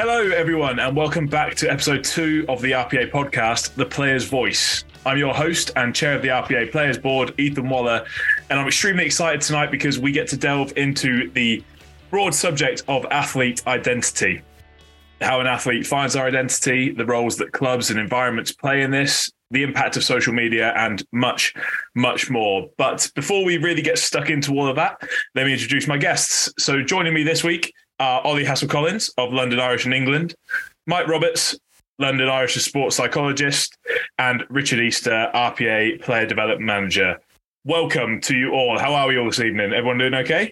Hello, everyone, and welcome back to episode two of the RPA podcast, The Player's Voice. I'm your host and chair of the RPA Players Board, Ethan Waller, and I'm extremely excited tonight because we get to delve into the broad subject of athlete identity. How an athlete finds our identity, the roles that clubs and environments play in this, the impact of social media, and much, much more. But before we really get stuck into all of that, let me introduce my guests. So, joining me this week are Ollie Hassell Collins of London Irish in England, Mike Roberts, London Irish sports psychologist, and Richard Easton, RPA player development manager. Welcome to you all. How are we all this evening? Everyone doing okay?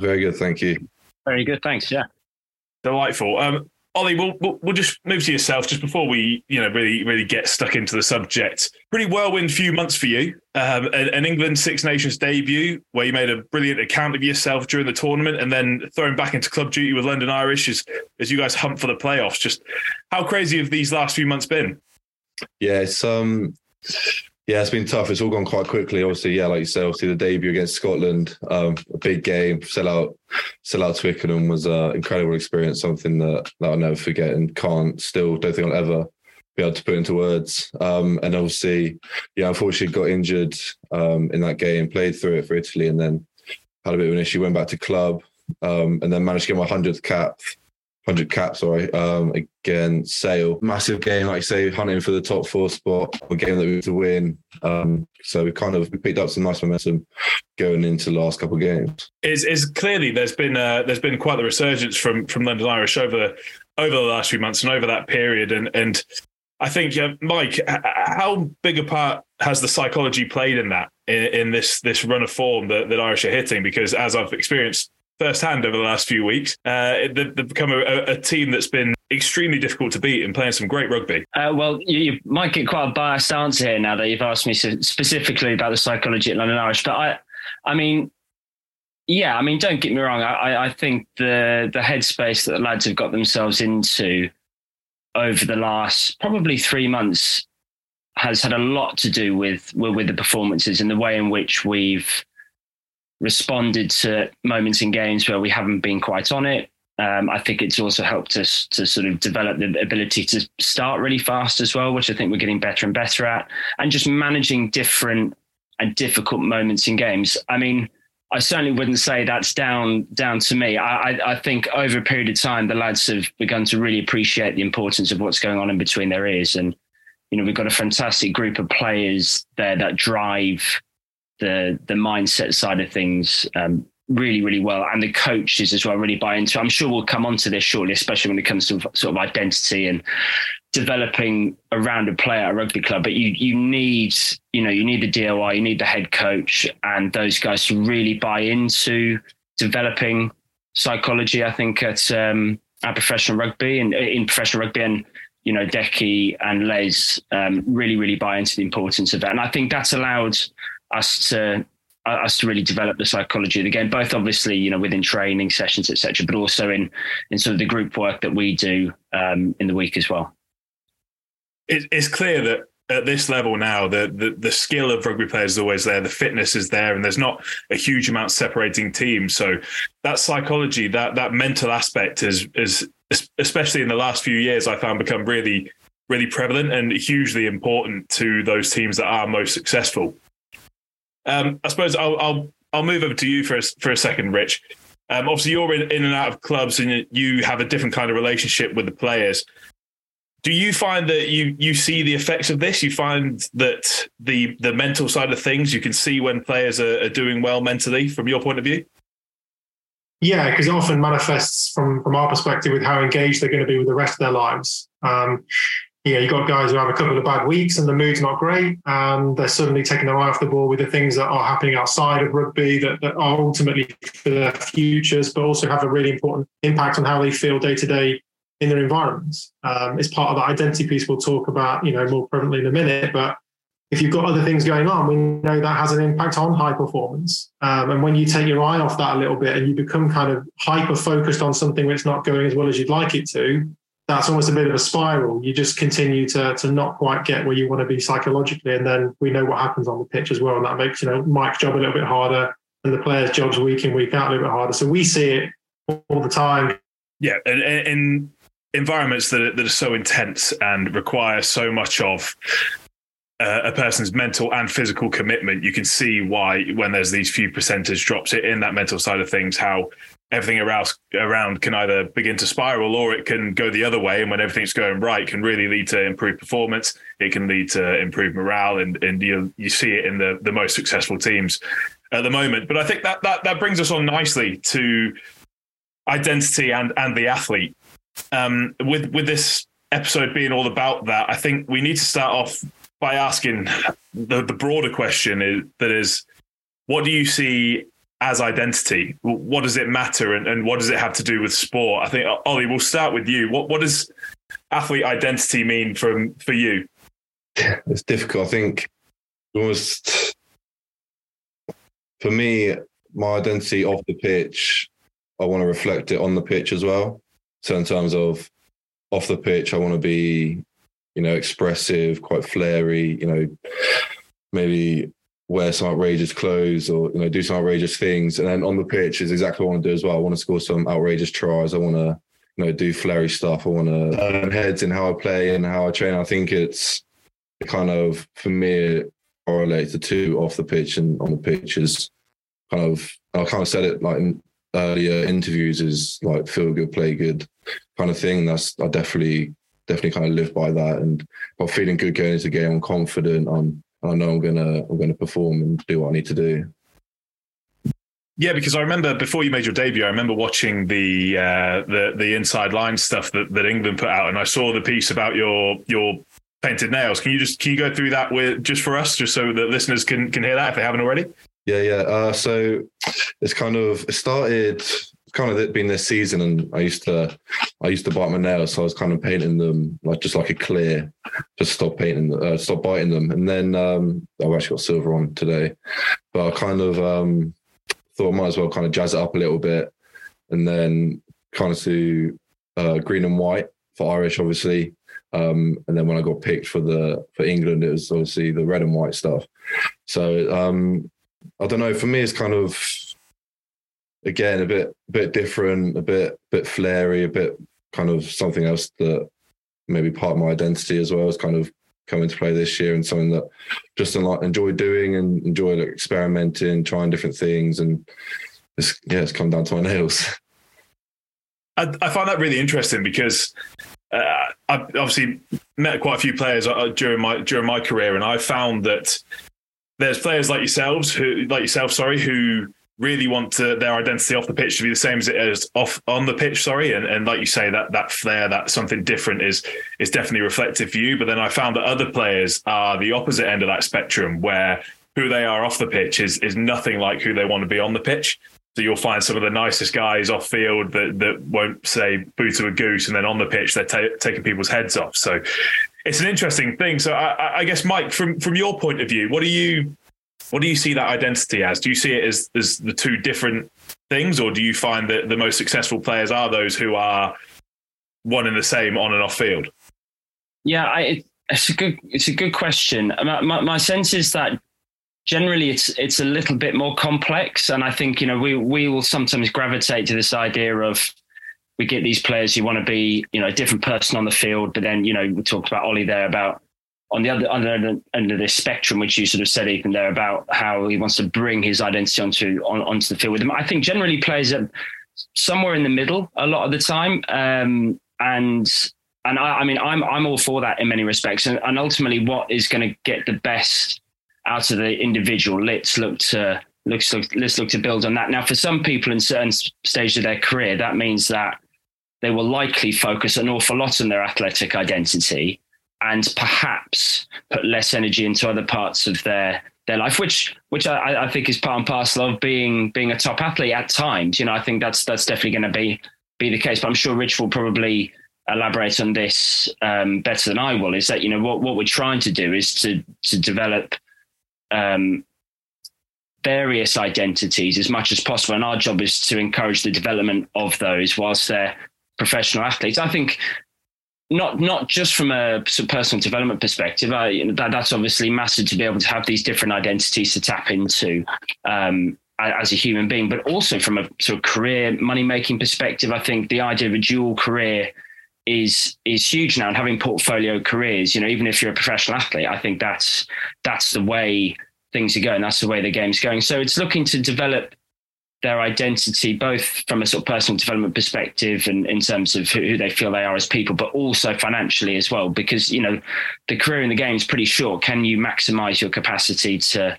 Very good, thank you. Very good, thanks. Yeah. Delightful. Um, Ollie, we'll, we'll, we'll just move to yourself just before we, you know, really really get stuck into the subject. Pretty whirlwind few months for you. Um, an, an England Six Nations debut where you made a brilliant account of yourself during the tournament, and then thrown back into club duty with London Irish as as you guys hunt for the playoffs. Just how crazy have these last few months been? Yeah, it's um, yeah, it's been tough. It's all gone quite quickly. Obviously, yeah, like you said, obviously the debut against Scotland, um, a big game, sell out, sell out Twickenham was an incredible experience. Something that, that I'll never forget and can't still don't think I'll ever be able to put into words. Um, and obviously, yeah, unfortunately got injured um, in that game, played through it for Italy, and then had a bit of an issue. Went back to club, um, and then managed to get my hundredth cap 100 caps, sorry, um, against Sale. Massive game, like you say, hunting for the top four spot, a game that we have to win. Um, so we kind of picked up some nice momentum going into the last couple of games. Is is clearly there's been uh, there's been quite the resurgence from from London Irish over over the last few months and over that period, and and I think, Mike, how big a part has the psychology played in that in, in this this run of form that, that Irish are hitting? Because as I've experienced firsthand over the last few weeks. Uh, they've, they've become a, a, team that's been extremely difficult to beat and playing some great rugby. Uh, well, you, you, might get quite a biased answer here now that you've asked me specifically about the psychology at London Irish. But I, I mean, yeah, I mean, don't get me wrong. I, I think the the headspace that the lads have got themselves into over the last probably three months has had a lot to do with with the performances and the way in which we've responded to moments in games where we haven't been quite on it. Um, I think it's also helped us to sort of develop the ability to start really fast as well, which I think we're getting better and better at, and just managing different and difficult moments in games. I mean, I certainly wouldn't say that's down down to me. I, I, I think over a period of time, the lads have begun to really appreciate the importance of what's going on in between their ears, and you know we've got a fantastic group of players there that drive the the mindset side of things um, really, really well, and the coaches as well really buy into. I'm sure we'll come on to this shortly, especially when it comes to sort of identity and developing around a player at a rugby club. But you you need you know you need the DOI, you need the head coach, and those guys to really buy into developing psychology. I think at um, at professional rugby and in professional rugby and you know, Decky and Les um, really, really buy into the importance of that. And I think that's allowed us to uh, us to really develop the psychology of the game, both obviously, you know, within training sessions, etc., but also in in sort of the group work that we do um, in the week as well. It, it's clear that at this level now, the, the the skill of rugby players is always there, the fitness is there, and there's not a huge amount separating teams. So that psychology, that that mental aspect is is especially in the last few years, I found become really really prevalent and hugely important to those teams that are most successful. Um, I suppose I'll, I'll I'll move over to you for a, for a second, Rich. Um, obviously, you're in, in and out of clubs, and you have a different kind of relationship with the players. Do you find that you you see the effects of this? You find that the the mental side of things, you can see when players are, are doing well mentally, from your point of view. Yeah, because it often manifests from from our perspective with how engaged they're going to be with the rest of their lives. Um, you got guys who have a couple of bad weeks and the mood's not great, and they're suddenly taking their eye off the ball with the things that are happening outside of rugby that, that are ultimately for their futures, but also have a really important impact on how they feel day to day in their environments. Um, it's part of that identity piece we'll talk about, you know, more prevalently in a minute. But if you've got other things going on, we know that has an impact on high performance. Um, and when you take your eye off that a little bit and you become kind of hyper focused on something that's not going as well as you'd like it to, that's almost a bit of a spiral. You just continue to to not quite get where you want to be psychologically, and then we know what happens on the pitch as well, and that makes you know Mike's job a little bit harder, and the players' jobs week in week out a little bit harder. So we see it all the time. Yeah, and, and environments that are, that are so intense and require so much of uh, a person's mental and physical commitment, you can see why when there's these few percentage drops in that mental side of things, how everything around around can either begin to spiral or it can go the other way. And when everything's going right, can really lead to improved performance. It can lead to improved morale, and and you you see it in the the most successful teams at the moment. But I think that that that brings us on nicely to identity and and the athlete. Um, with with this episode being all about that, I think we need to start off by asking the the broader question is that is, what do you see as identity? What does it matter, and, and what does it have to do with sport? I think Ollie, we'll start with you. What what does athlete identity mean from for you? It's difficult. I think almost for me, my identity off the pitch, I want to reflect it on the pitch as well. So in terms of off the pitch, I want to be, you know, expressive, quite flary, you know, maybe wear some outrageous clothes or, you know, do some outrageous things. And then on the pitch is exactly what I want to do as well. I want to score some outrageous tries. I want to, you know, do flary stuff. I want to turn heads in how I play and how I train. I think it's kind of, for me, correlates the two off the pitch and on the pitch is kind of, I kind of said it like in earlier interviews is like feel good, play good kind of thing. That's I definitely definitely kind of live by that. And I'm feeling good going into the game. I'm confident. I'm I know I'm gonna I'm gonna perform and do what I need to do. Yeah, because I remember before you made your debut, I remember watching the uh, the the inside line stuff that, that England put out, and I saw the piece about your your painted nails. Can you just can you go through that with just for us, just so that listeners can can hear that if they haven't already? Yeah, yeah. Uh, so it's kind of it started kind of been this season, and I used to I used to bite my nails, so I was kind of painting them like just like a clear, just stop painting, uh, stop biting them, and then um, I've actually got silver on today, but I kind of um, thought I might as well kind of jazz it up a little bit, and then kind of to uh, green and white for Irish, obviously. Um, and then when I got picked for the for England, it was obviously the red and white stuff. So um, I don't know. For me, it's kind of again a bit bit different, a bit bit flary, a bit kind of something else that maybe part of my identity as well is kind of coming to play this year and something that just enjoy doing and enjoy experimenting, trying different things, and it's yeah, it's come down to my nails. I, I find that really interesting because uh, I've obviously met quite a few players uh, during my during my career, and I found that there's players like yourselves who like yourself, sorry, who really want to, their identity off the pitch to be the same as it is off on the pitch. Sorry, and, and like you say, that that flair, that something different is is definitely reflective for you. But then I found that other players are the opposite end of that spectrum, where who they are off the pitch is is nothing like who they want to be on the pitch. So you'll find some of the nicest guys off field that that won't say boo to a goose, and then on the pitch they're ta- taking people's heads off. So it's an interesting thing. So I, I guess Mike, from from your point of view, what are you what do you see that identity as? Do you see it as, as the two different things, or do you find that the most successful players are those who are one and the same on and off field? Yeah, I, it's a good it's a good question. Uh, my, my, my, sense is that generally it's it's a little bit more complex, and I think you know we we will sometimes gravitate to this idea of we get these players who want to be you know a different person on the field, but then you know we talked about Ollie there about on the other end of this spectrum, which you sort of said, Ethan, there about how he wants to bring his identity onto on, onto the field with him. I think generally players are somewhere in the middle a lot of the time, um, and and I, I, mean I'm I'm all for that in many respects, and, and ultimately, what is going to get the best out of the individual? Let's look to let's look, let's look to build on that. Now, for some people in certain stages of their career, that means that they will likely focus an awful lot on their athletic identity and perhaps put less energy into other parts of their their life, which which I, I think is part and parcel of being being a top athlete at times. You know, I think that's that's definitely going to be be the case. But I'm sure Rich will probably elaborate on this um, better than I will. Is that you know what what we're trying to do is to to develop um, various identities as much as possible, and our job is to encourage the development of those whilst they're professional athletes. I think not not just from a personal development perspective. I, that, that's obviously massive to be able to have these different identities to tap into um, as a human being, but also from a sort of career money making perspective. I think the idea of a dual career is is huge now and having portfolio careers you know even if you're a professional athlete i think that's that's the way things are going that's the way the game's going so it's looking to develop their identity both from a sort of personal development perspective and in terms of who, they feel they are as people but also financially as well because you know the career in the game is pretty short can you maximize your capacity to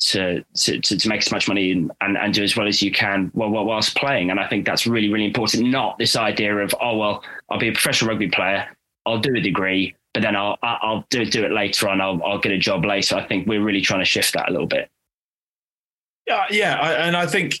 to, to, to, make as much money and, and, and do as well as you can while, whilst playing. And I think that's really, really important. Not this idea of, oh, well, I'll be a professional rugby player, I'll do a degree, but then I'll, I'll do, do it later on, I'll, I'll get a job later. I think we're really trying to shift that a little bit. Yeah, yeah, I, and I think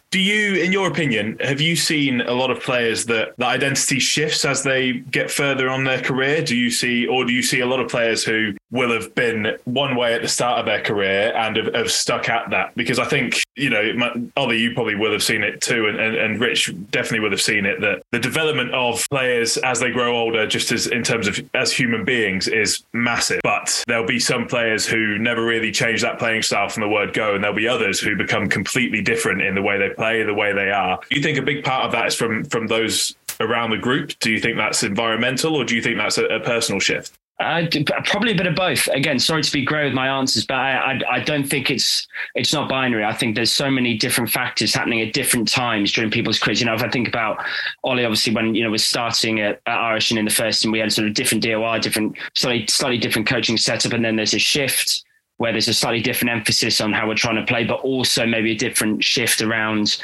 do you, in your opinion, have you seen a lot of players that the identity shifts as they get further on their career? Do you see, or do you see a lot of players who will have been one way at the start of their career and have, have stuck at that? Because I think, you know, Ollie, you probably will have seen it too, and, and, and Rich definitely will have seen it that the development of players as they grow older, just as in terms of as human beings, is massive. But there'll be some players who never really change that playing style from the word go, and there'll be others who become completely different in the way they the way they are. Do you think a big part of that is from from those around the group? Do you think that's environmental, or do you think that's a, a personal shift? Uh, probably a bit of both. Again, sorry to be grey with my answers, but I, I, I, don't think it's it's not binary. I think there's so many different factors happening at different times during people's careers. You know, if I think about Ollie, obviously when you know was starting at, at Irish and in the first and we had sort of different DOI, different slightly slightly different coaching setup, and then there's a shift where there's a slightly different emphasis on how we're trying to play, but also maybe a different shift around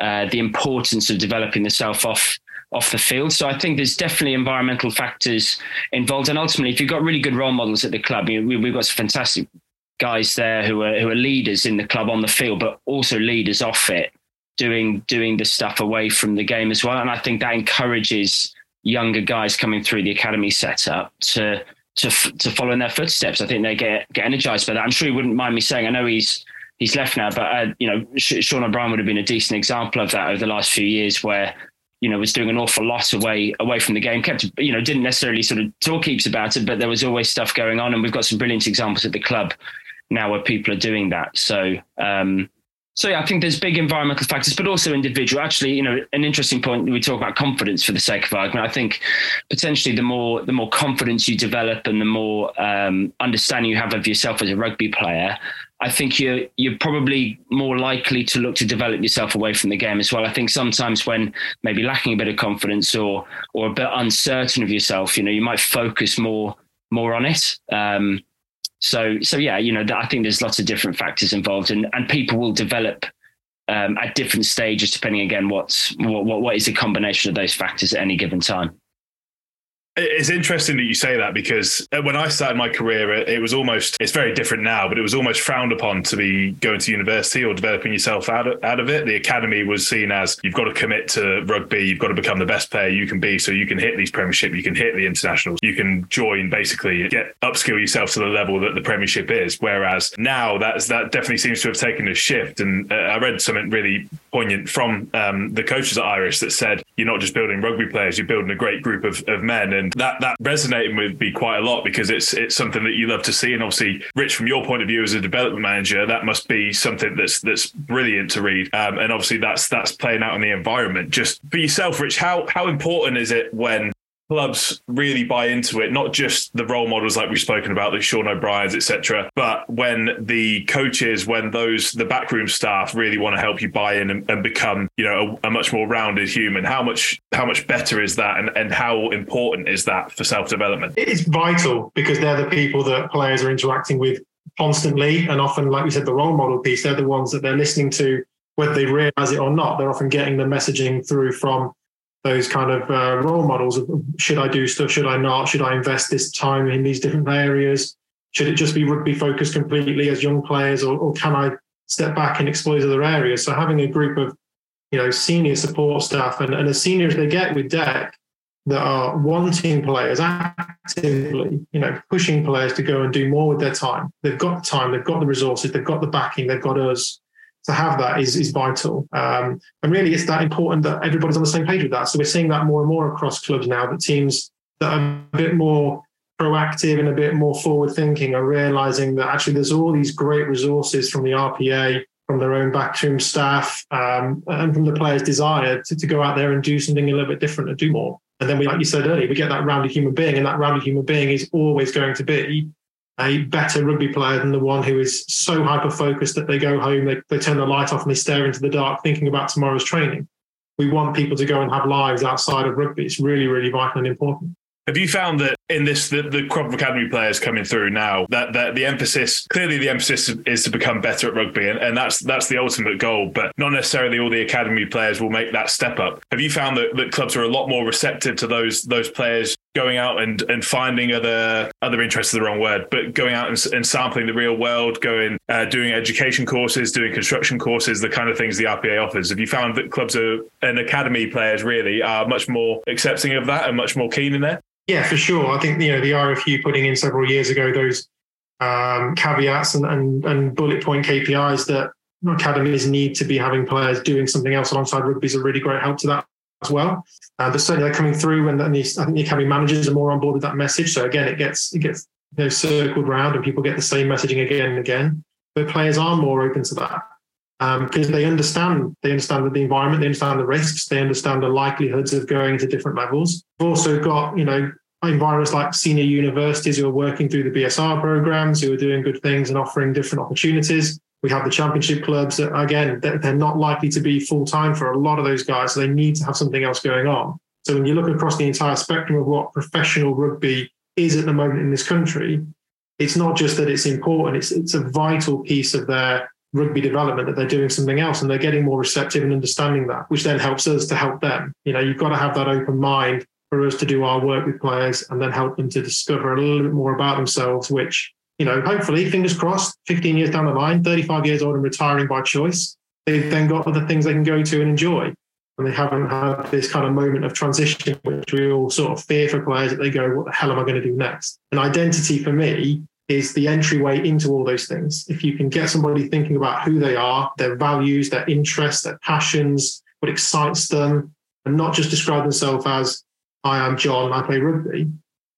uh, the importance of developing the self off off the field. So I think there's definitely environmental factors involved, and ultimately, if you've got really good role models at the club, you know, we, have got some fantastic guys there who are who are leaders in the club on the field, but also leaders off it, doing doing the stuff away from the game as well. And I think that encourages younger guys coming through the academy setup to to to follow in their footsteps. I think they get get energized by that. I'm sure he wouldn't mind me saying. I know he's he's left now, but uh, you know, Sean O'Brien would have been a decent example of that over the last few years, where you know was doing an awful lot away away from the game. Kept you know didn't necessarily sort of talk heaps about it, but there was always stuff going on, and we've got some brilliant examples at the club now where people are doing that. So um, so yeah, I think there's big environmental factors, but also individual. Actually, you know, an interesting point. We talk about confidence for the sake of argument. I think potentially the more the more confidence you develop and the more um, understanding you have of yourself as a rugby player, I think you're you're probably more likely to look to develop yourself away from the game as well. I think sometimes when maybe lacking a bit of confidence or or a bit uncertain of yourself, you know, you might focus more more on it. Um, so, so yeah, you know, I think there's lots of different factors involved, and and people will develop um, at different stages depending again what's what, what is the combination of those factors at any given time. It's interesting that you say that because uh, when I started my career, it was almost, it's very different now, but it was almost frowned upon to be going to university or developing yourself out of, out of it. The academy was seen as you've got to commit to rugby, you've got to become the best player you can be so you can hit these premiership, you can hit the internationals, you can join basically, get upskill yourself to the level that the premiership is. Whereas now that's, that definitely seems to have taken a shift. And uh, I read something really poignant from um, the coaches at Irish that said, you're not just building rugby players, you're building a great group of, of men. And that that resonated with me quite a lot because it's it's something that you love to see. And obviously, Rich, from your point of view as a development manager, that must be something that's that's brilliant to read. Um, and obviously, that's that's playing out in the environment. Just for yourself, Rich, how how important is it when clubs really buy into it, not just the role models like we've spoken about, the Sean O'Briens, etc., but when the coaches, when those the backroom staff really want to help you buy in and, and become, you know, a, a, much more rounded human. How much how much better is that, and and how important is that for self development? It's vital because they're the people that players are interacting with constantly, and often, like we said, the role model piece. They're the ones that they're listening to, whether they realize it or not. They're often getting the messaging through from those kind of uh, role models of should I do stuff, should I not, should I invest this time in these different areas? Should it just be rugby focused completely as young players, or, or can I step back and explore other areas? So having a group of you know senior support staff and, and as senior as they get with deck that are wanting players actively, you know, pushing players to go and do more with their time. They've got the time, they've got the resources, they've got the backing, they've got us to have that is, is vital. Um, and really, it's that important that everybody's on the same page with that. So we're seeing that more and more across clubs now that teams that are a bit more proactive and a bit more forward thinking are realizing that actually there's all these great resources from the RPA, from their own backroom staff, um, and from the players' desire to, to go out there and do something a little bit different and do more And then we, like you said earlier, we get that rounded human being, and that rounded human being is always going to be a better rugby player than the one who is so hyper focused that they go home, they, they turn the light off and they stare into the dark thinking about tomorrow's training. We want people to go and have lives outside of rugby. It's really, really vital and important. Have you found that in this the, the crop of academy players coming through now that, that the emphasis clearly the emphasis is to become better at rugby and, and that's that's the ultimate goal, but not necessarily all the academy players will make that step up. Have you found that, that clubs are a lot more receptive to those those players going out and, and finding other other interests is the wrong word, but going out and, and sampling the real world, going uh, doing education courses, doing construction courses, the kind of things the RPA offers. Have you found that clubs are and academy players really are much more accepting of that and much more keen in there? Yeah, for sure. I think you know the RFU putting in several years ago those um, caveats and, and, and bullet point KPIs that academies need to be having players doing something else alongside rugby is a really great help to that as well. Uh, but certainly they're coming through, and, I think the academy managers are more on board with that message. So again, it gets it gets you know, circled around, and people get the same messaging again and again. But players are more open to that because um, they understand they understand the environment, they understand the risks, they understand the likelihoods of going to different levels. We've also got you know environments like senior universities who are working through the BSR programs, who are doing good things and offering different opportunities. We have the championship clubs that again they're not likely to be full time for a lot of those guys, so they need to have something else going on. So when you look across the entire spectrum of what professional rugby is at the moment in this country, it's not just that it's important; it's it's a vital piece of their rugby development that they're doing something else and they're getting more receptive and understanding that, which then helps us to help them. You know, you've got to have that open mind for us to do our work with players and then help them to discover a little bit more about themselves, which, you know, hopefully, fingers crossed, 15 years down the line, 35 years old and retiring by choice, they've then got other things they can go to and enjoy. And they haven't had this kind of moment of transition, which we all sort of fear for players that they go, what the hell am I going to do next? And identity for me is the entryway into all those things. If you can get somebody thinking about who they are, their values, their interests, their passions, what excites them, and not just describe themselves as, I am John, I play rugby,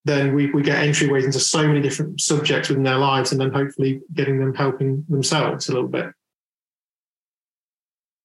then we, we get entryways into so many different subjects within their lives and then hopefully getting them helping themselves a little bit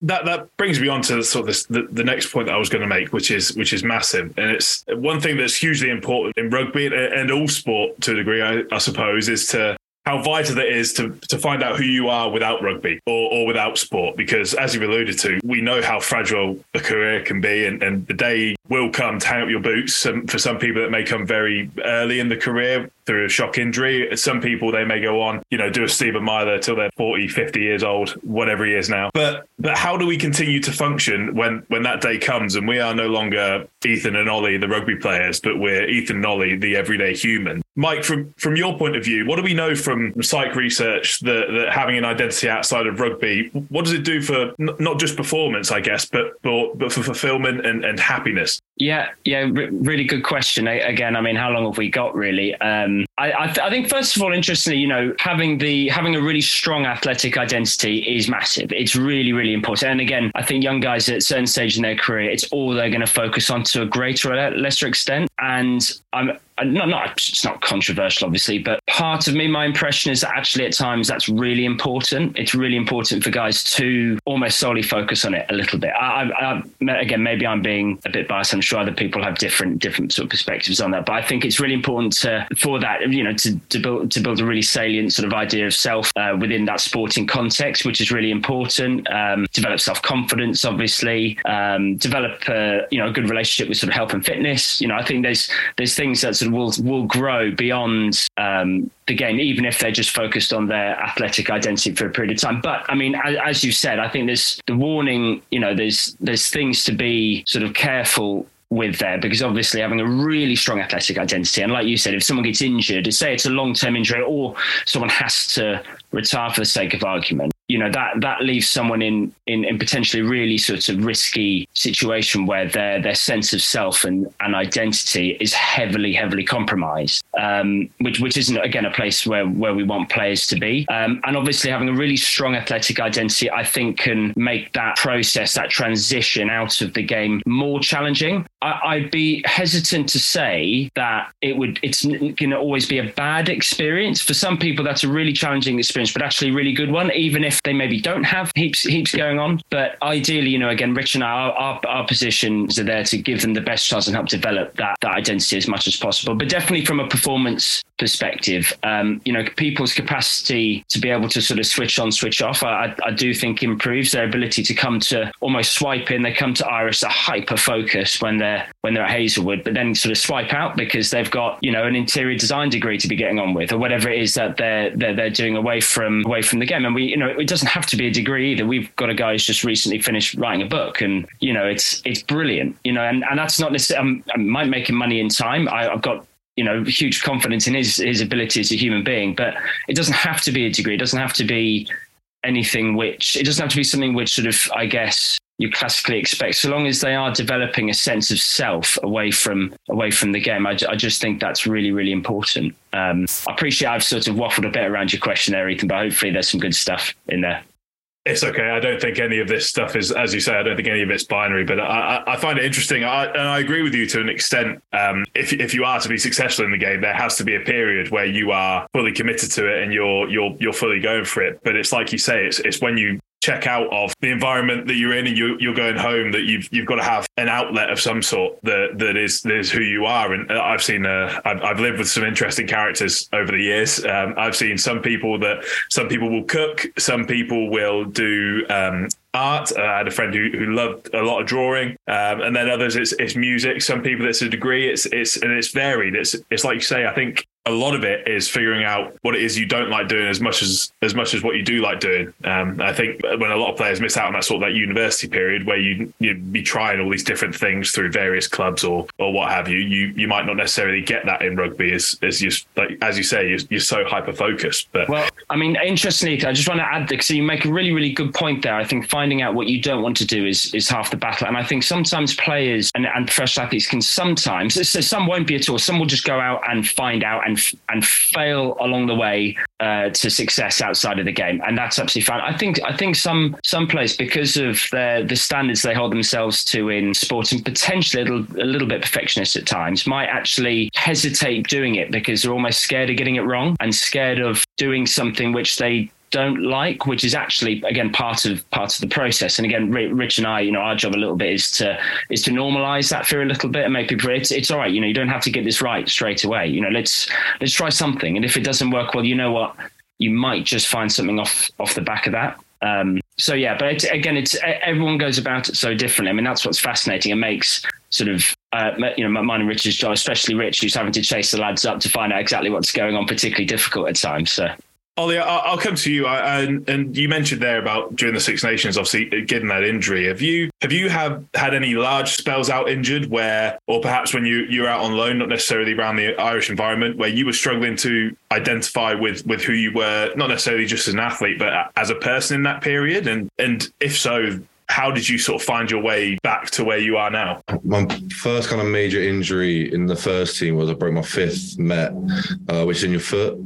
that that brings me on to sort of this, the, the next point that I was going to make, which is which is massive, and it's one thing that's hugely important in rugby and all sport to a degree, I, I suppose, is to how vital it is to to find out who you are without rugby or, or without sport. Because as you've alluded to, we know how fragile a career can be, and, and the day will come to hang up your boots. for some people, it may come very early in the career through a shock injury. Some people, they may go on, you know, do a Stephen Myler till they're 40, 50 years old, whatever he is now. But but how do we continue to function when when that day comes and we are no longer Ethan and Ollie, the rugby players, but we're Ethan and Ollie, the everyday human? Mike, from from your point of view, what do we know from psych research that, that having an identity outside of rugby, what does it do for n- not just performance, I guess, but but, but for fulfillment and, and happiness? Yeah, yeah, really good question. Again, I mean, how long have we got really? Um, I, I, th- I, think first of all, interestingly, you know, having the having a really strong athletic identity is massive. It's really, really important. And again, I think young guys at certain stage in their career, it's all they're going to focus on to a greater or lesser extent. And I'm not, not it's not controversial, obviously, but part of me, my impression is that actually at times that's really important. It's really important for guys to almost solely focus on it a little bit. I, I, I, again, maybe I'm being a bit biased. I'm sure other people have different different sort of perspectives on that, but I think it's really important to, for that, you know, to, to build to build a really salient sort of idea of self uh, within that sporting context, which is really important. Um, develop self confidence, obviously. Um, develop, uh, you know, a good relationship with sort of health and fitness. You know, I think there's there's things that will will grow beyond um, the game, even if they're just focused on their athletic identity for a period of time. But I mean, as, as you said, I think there's the warning. You know, there's there's things to be sort of careful with there because obviously having a really strong athletic identity and like you said if someone gets injured say it's a long-term injury or someone has to retire for the sake of argument you know that that leaves someone in in, in potentially really sort of risky situation where their their sense of self and, and identity is heavily heavily compromised um, which which isn't again a place where where we want players to be. Um, and obviously having a really strong athletic identity I think can make that process that transition out of the game more challenging I, would be hesitant to say that it would. It's going to always be a bad experience for some people. That's a really challenging experience, but actually a really good one, even if they maybe don't have heaps heaps going on. But ideally, you know, again, Rich and I, our, our, our positions are there to give them the best chance and help develop that that identity as much as possible. But definitely from a performance perspective, um, you know, people's capacity to be able to sort of switch on, switch off, I, I do think improves their ability to come to almost swipe in. They come to Irish a hyper focus when they're when they're at Hazelwood, but then sort of swipe out because they've got you know an interior design degree to be getting on with, or whatever it is that they're they're, they're doing away from away from the game. And we you know it doesn't have to be a degree either. We've got a guy who's just recently finished writing a book, and you know it's it's brilliant. You know, and and that's not necessarily um, I might make him money in time. I, I've got you know huge confidence in his his ability as a human being but it doesn't have to be a degree. It doesn't have to be anything which it doesn't have to be something which sort of i guess you classically expect. So long as they are developing a sense of self away from away from the game i, I just think that's really really important. Um, i appreciate i've sort of waffled a bit around your question there ethan but hopefully there's some good stuff in there it's okay. I don't think any of this stuff is, as you say, I don't think any of it's binary, but I, I find it interesting. I, and I agree with you to an extent. Um, if, if you are to be successful in the game, there has to be a period where you are fully committed to it and you're, you're, you're fully going for it. But it's like you say, it's, it's when you check out of the environment that you're in and you, you're going home that you've you've got to have an outlet of some sort that that is that is who you are and uh, I've seen uh, I've, I've lived with some interesting characters over the years um, I've seen some people that some people will cook some people will do um, art. Uh, I had a friend who, who loved a lot of drawing, um, and then others it's, it's music. Some people it's a degree. It's it's and it's varied. It's it's like you say. I think a lot of it is figuring out what it is you don't like doing as much as as much as what you do like doing. Um, I think when a lot of players miss out on that sort of that university period where you you'd be trying all these different things through various clubs or or what have you, you you might not necessarily get that in rugby as as you like as you say you're, you're so hyper focused. But well, I mean, interestingly, I just want to add because you make a really really good point there. I think finding out what you don't want to do is is half the battle, and I think sometimes players and, and professional athletes can sometimes so some won't be at all. Some will just go out and find out and and and fail along the way uh, to success outside of the game, and that's absolutely fine. I think I think some some players because of the standards they hold themselves to in sport and potentially a little, a little bit perfectionist at times might actually hesitate doing it because they're almost scared of getting it wrong and scared of doing something which they don't like, which is actually again part of part of the process. And again, Rich and I, you know, our job a little bit is to is to normalize that fear a little bit and make people it's it's all right. You know, you don't have to get this right straight away. You know, let's let's try something, and if it doesn't work, well, you know what, you might just find something off off the back of that. Um, so yeah, but it's, again, it's everyone goes about it so differently. I mean, that's what's fascinating. It makes sort of uh, you know mine and Rich's job, especially Rich, who's having to chase the lads up to find out exactly what's going on, particularly difficult at times. So Ollie, I'll come to you. And, and you mentioned there about during the Six Nations, obviously uh, getting that injury. Have you have you have had any large spells out injured where, or perhaps when you you're out on loan, not necessarily around the Irish environment, where you were struggling to identify with with who you were, not necessarily just as an athlete, but as a person in that period? And and if so, how did you sort of find your way back to where you are now? My first kind of major injury in the first team was I broke my fifth met, uh, which is in your foot.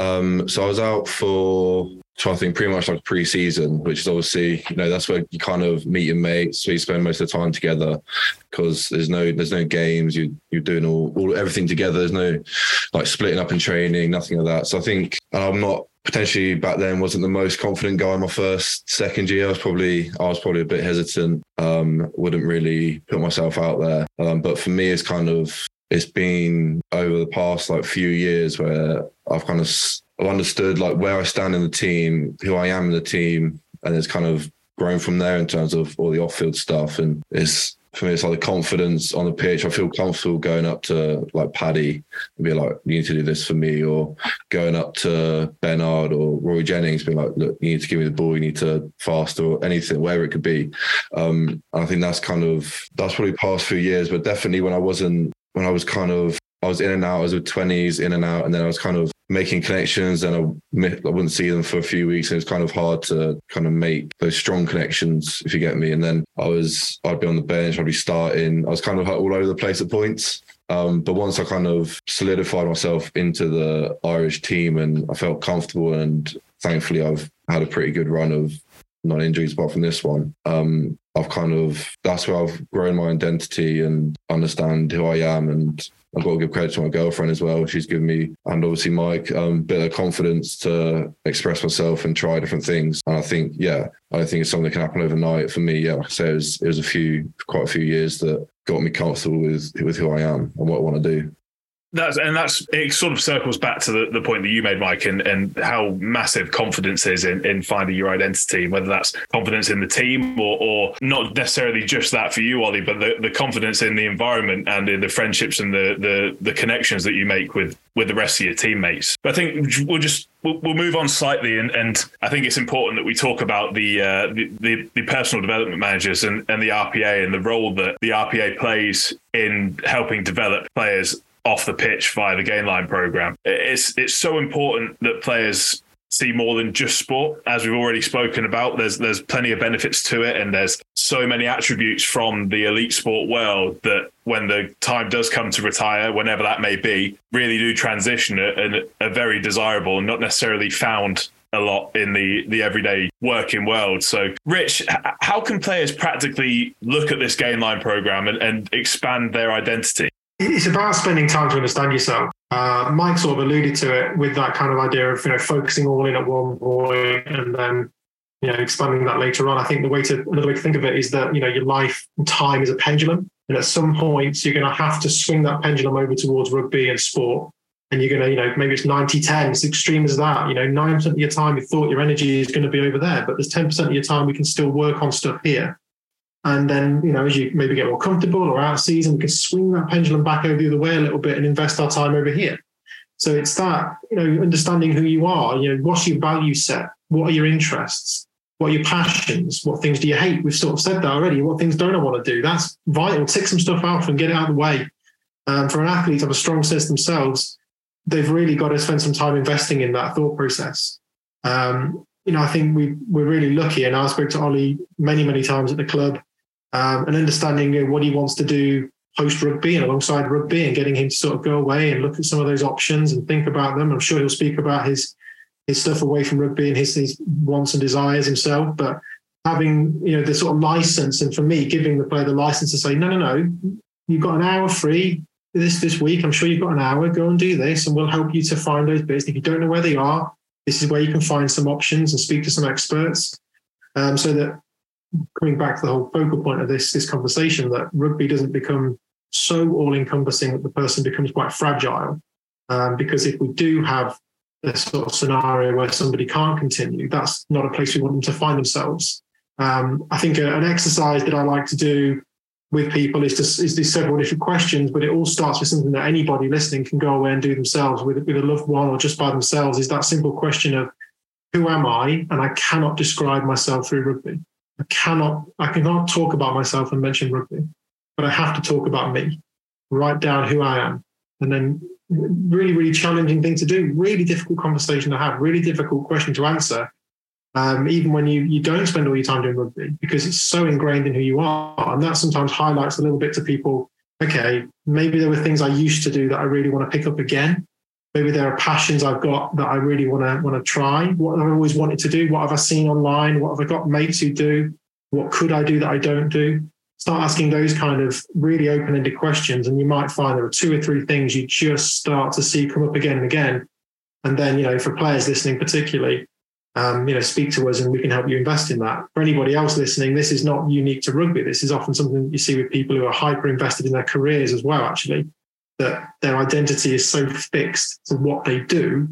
Um, so I was out for so I think pretty much like pre-season, which is obviously you know that's where you kind of meet your mates, so you spend most of the time together because there's no there's no games. You you're doing all, all everything together. There's no like splitting up in training, nothing of that. So I think I'm not potentially back then wasn't the most confident guy in my first second year. I was probably I was probably a bit hesitant. Um, wouldn't really put myself out there. Um, but for me, it's kind of it's been over the past like few years where I've kind of I've understood like where I stand in the team, who I am in the team, and it's kind of grown from there in terms of all the off-field stuff. And it's for me, it's like the confidence on the pitch. I feel comfortable going up to like Paddy and be like, "You need to do this for me," or going up to Bernard or Roy Jennings, being like, "Look, you need to give me the ball. You need to fast or anything, wherever it could be." Um, I think that's kind of that's probably past few years, but definitely when I wasn't when I was kind of I was in and out. I was with twenties, in and out, and then I was kind of making connections and I, I wouldn't see them for a few weeks and it's kind of hard to kind of make those strong connections if you get me and then I was I'd be on the bench I'd be starting I was kind of all over the place at points um, but once I kind of solidified myself into the Irish team and I felt comfortable and thankfully I've had a pretty good run of non injuries apart from this one. Um, I've kind of that's where I've grown my identity and understand who I am and I've got to give credit to my girlfriend as well. She's given me, and obviously Mike, um, a bit of confidence to express myself and try different things. And I think, yeah, I think it's something that can happen overnight. For me, yeah, like I say, it was, it was a few, quite a few years that got me comfortable with with who I am and what I want to do. That's and that's it. Sort of circles back to the, the point that you made, Mike, and, and how massive confidence is in, in finding your identity, whether that's confidence in the team or, or not necessarily just that for you, Ollie, but the, the confidence in the environment and in the friendships and the, the the connections that you make with with the rest of your teammates. But I think we'll just we'll, we'll move on slightly, and, and I think it's important that we talk about the, uh, the, the the personal development managers and, and the RPA and the role that the RPA plays in helping develop players off the pitch via the Gainline program. It's it's so important that players see more than just sport. As we've already spoken about, there's there's plenty of benefits to it, and there's so many attributes from the elite sport world that when the time does come to retire, whenever that may be, really do transition and are very desirable and not necessarily found a lot in the the everyday working world. So, Rich, how can players practically look at this Gainline program and, and expand their identity? It's about spending time to understand yourself. Uh, Mike sort of alluded to it with that kind of idea of you know focusing all in at one point and then you know expanding that later on. I think the way to another way to think of it is that you know your life time is a pendulum, and at some points you're going to have to swing that pendulum over towards rugby and sport. And you're going to, you know, maybe it's 90 10, it's extreme as that. You know, 9% of your time you thought your energy is going to be over there, but there's 10% of your time we can still work on stuff here. And then, you know, as you maybe get more comfortable or out of season, we can swing that pendulum back over the other way a little bit and invest our time over here. So it's that, you know, understanding who you are, you know, what's your value set? What are your interests? What are your passions? What things do you hate? We've sort of said that already. What things don't I want to do? That's vital. Tick some stuff off and get it out of the way. Um, for an athlete to have a strong sense themselves, they've really got to spend some time investing in that thought process. Um, you know, I think we we're really lucky, and I spoke to Ollie many, many times at the club um, and understanding you know, what he wants to do post rugby and alongside rugby and getting him to sort of go away and look at some of those options and think about them. I'm sure he'll speak about his his stuff away from rugby and his, his wants and desires himself, but having you know the sort of license and for me giving the player the license to say no no no you've got an hour free this this week. I'm sure you've got an hour. Go and do this and we'll help you to find those bits. If you don't know where they are this is where you can find some options and speak to some experts um, so that coming back to the whole focal point of this this conversation that rugby doesn't become so all encompassing that the person becomes quite fragile. Um, because if we do have a sort of scenario where somebody can't continue, that's not a place we want them to find themselves. Um, I think a, an exercise that I like to do with people is to is these several different questions, but it all starts with something that anybody listening can go away and do themselves with, with a loved one or just by themselves. Is that simple question of who am I? And I cannot describe myself through rugby. I cannot, I cannot talk about myself and mention rugby, but I have to talk about me, write down who I am. And then really, really challenging thing to do, really difficult conversation to have, really difficult question to answer. Um, even when you, you don't spend all your time doing rugby because it's so ingrained in who you are. And that sometimes highlights a little bit to people, okay, maybe there were things I used to do that I really want to pick up again maybe there are passions I've got that I really want to want to try. What I've always wanted to do. What have I seen online? What have I got mates who do? What could I do that I don't do? Start asking those kind of really open-ended questions, and you might find there are two or three things you just start to see come up again and again. And then, you know, for players listening, particularly, um, you know, speak to us and we can help you invest in that. For anybody else listening, this is not unique to rugby. This is often something you see with people who are hyper invested in their careers as well, actually that their identity is so fixed to what they do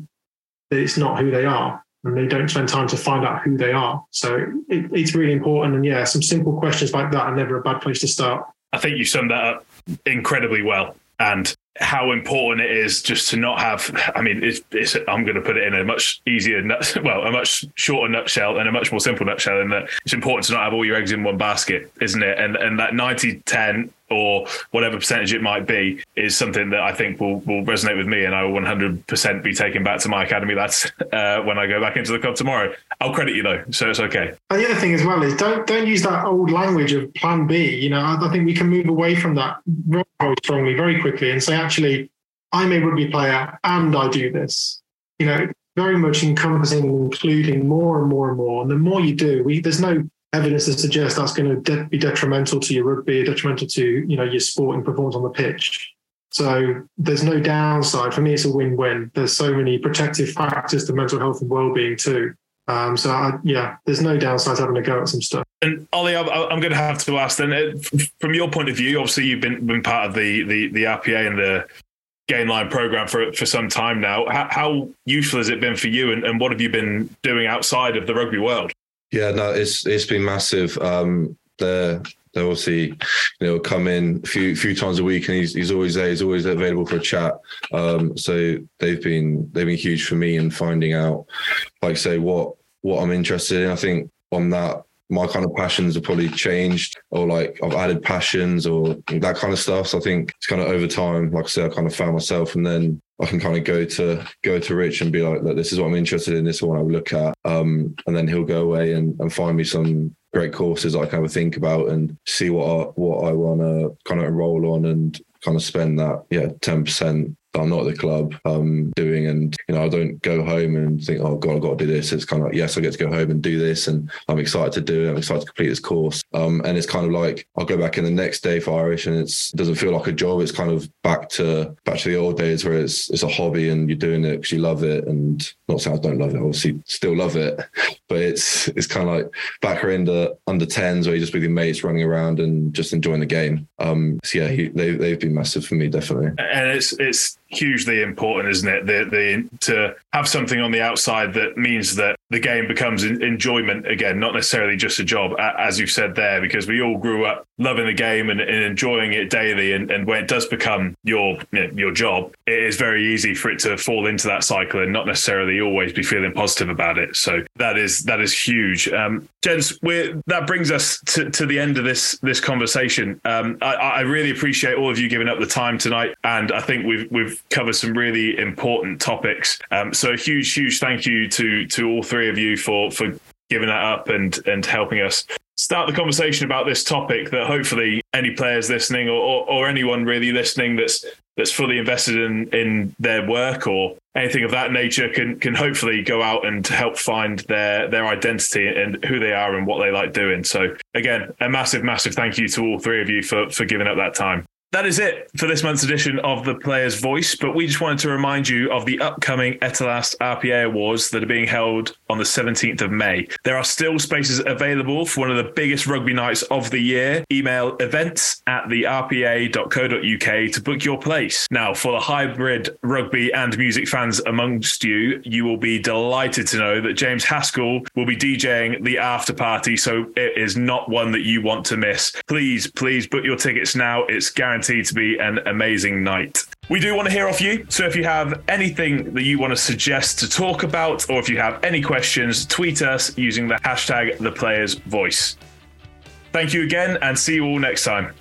that it's not who they are and they don't spend time to find out who they are. So it, it's really important. And yeah, some simple questions like that are never a bad place to start. I think you summed that up incredibly well. And how important it is just to not have. I mean, it's, it's, I'm going to put it in a much easier, nut, well, a much shorter nutshell and a much more simple nutshell. In that it's important to not have all your eggs in one basket, isn't it? And and that 90 10 or whatever percentage it might be is something that I think will will resonate with me, and I will 100% be taken back to my academy lads uh, when I go back into the club tomorrow. I'll credit you though, so it's okay. And the other thing as well is don't don't use that old language of Plan B. You know, I, I think we can move away from that very strongly, very quickly, and say actually, I'm a rugby player and I do this. You know, very much encompassing and including more and more and more. And the more you do, we, there's no evidence to suggest that's going to de- be detrimental to your rugby, detrimental to you know your sporting performance on the pitch. So there's no downside. For me, it's a win-win. There's so many protective factors to mental health and well-being too. Um, so I, yeah, there's no downside having a go at some stuff. And Ollie, I'm, I'm going to have to ask then, uh, from your point of view, obviously you've been been part of the the, the RPA and the Gainline program for for some time now. How, how useful has it been for you, and, and what have you been doing outside of the rugby world? Yeah, no, it's it's been massive. Um, they're they obviously you know come in a few few times a week, and he's he's always there. He's always available for a chat. Um, so they've been they've been huge for me in finding out, like say what what I'm interested in. I think on that my kind of passions have probably changed or like I've added passions or that kind of stuff. So I think it's kind of over time, like I said, I kind of found myself and then I can kind of go to go to Rich and be like, look, this is what I'm interested in, this is what I would look at. Um, and then he'll go away and, and find me some great courses I can have a think about and see what I, what I want to kind of enroll on and kind of spend that yeah 10% I'm not at the club um, doing, and you know, I don't go home and think, oh god, I've got to do this. It's kind of like, yes, I get to go home and do this, and I'm excited to do it. I'm excited to complete this course. Um, and it's kind of like I'll go back in the next day for Irish, and it's it doesn't feel like a job. It's kind of back to back to the old days where it's it's a hobby and you're doing it because you love it, and not saying I don't love it, obviously still love it, but it's it's kind of like back in the under tens where you're just with your mates running around and just enjoying the game. Um, so yeah, he, they they've been massive for me definitely. And it's it's hugely important, isn't it? The, the, to have something on the outside that means that the game becomes enjoyment again, not necessarily just a job, as you've said there, because we all grew up loving the game and, and enjoying it daily. And, and, when it does become your you know, your job, it is very easy for it to fall into that cycle and not necessarily always be feeling positive about it. So that is that is huge. Um, gents, that brings us to, to the end of this this conversation. Um, I, I really appreciate all of you giving up the time tonight, and I think we've we've covered some really important topics. Um, so a huge, huge thank you to to all three of you for for giving that up and and helping us start the conversation about this topic that hopefully any players listening or, or, or, anyone really listening that's that's fully invested in in their work or anything of that nature can can hopefully go out and help find their their identity and who they are and what they like doing so again a massive massive thank you to all three of you for for giving up that time that is it for this month's edition of The Player's Voice, but we just wanted to remind you of the upcoming Etalast RPA Awards that are being held on the 17th of May. There are still spaces available for one of the biggest rugby nights of the year. Email events at the rpa.co.uk to book your place. Now, for the hybrid rugby and music fans amongst you, you will be delighted to know that James Haskell will be DJing the after party, so it is not one that you want to miss. Please, please book your tickets now. It's guaranteed guaranteed to be an amazing night. We do want to hear off you. So if you have anything that you want to suggest to talk about, or if you have any questions, tweet us using the hashtag the player's voice. Thank you again and see you all next time.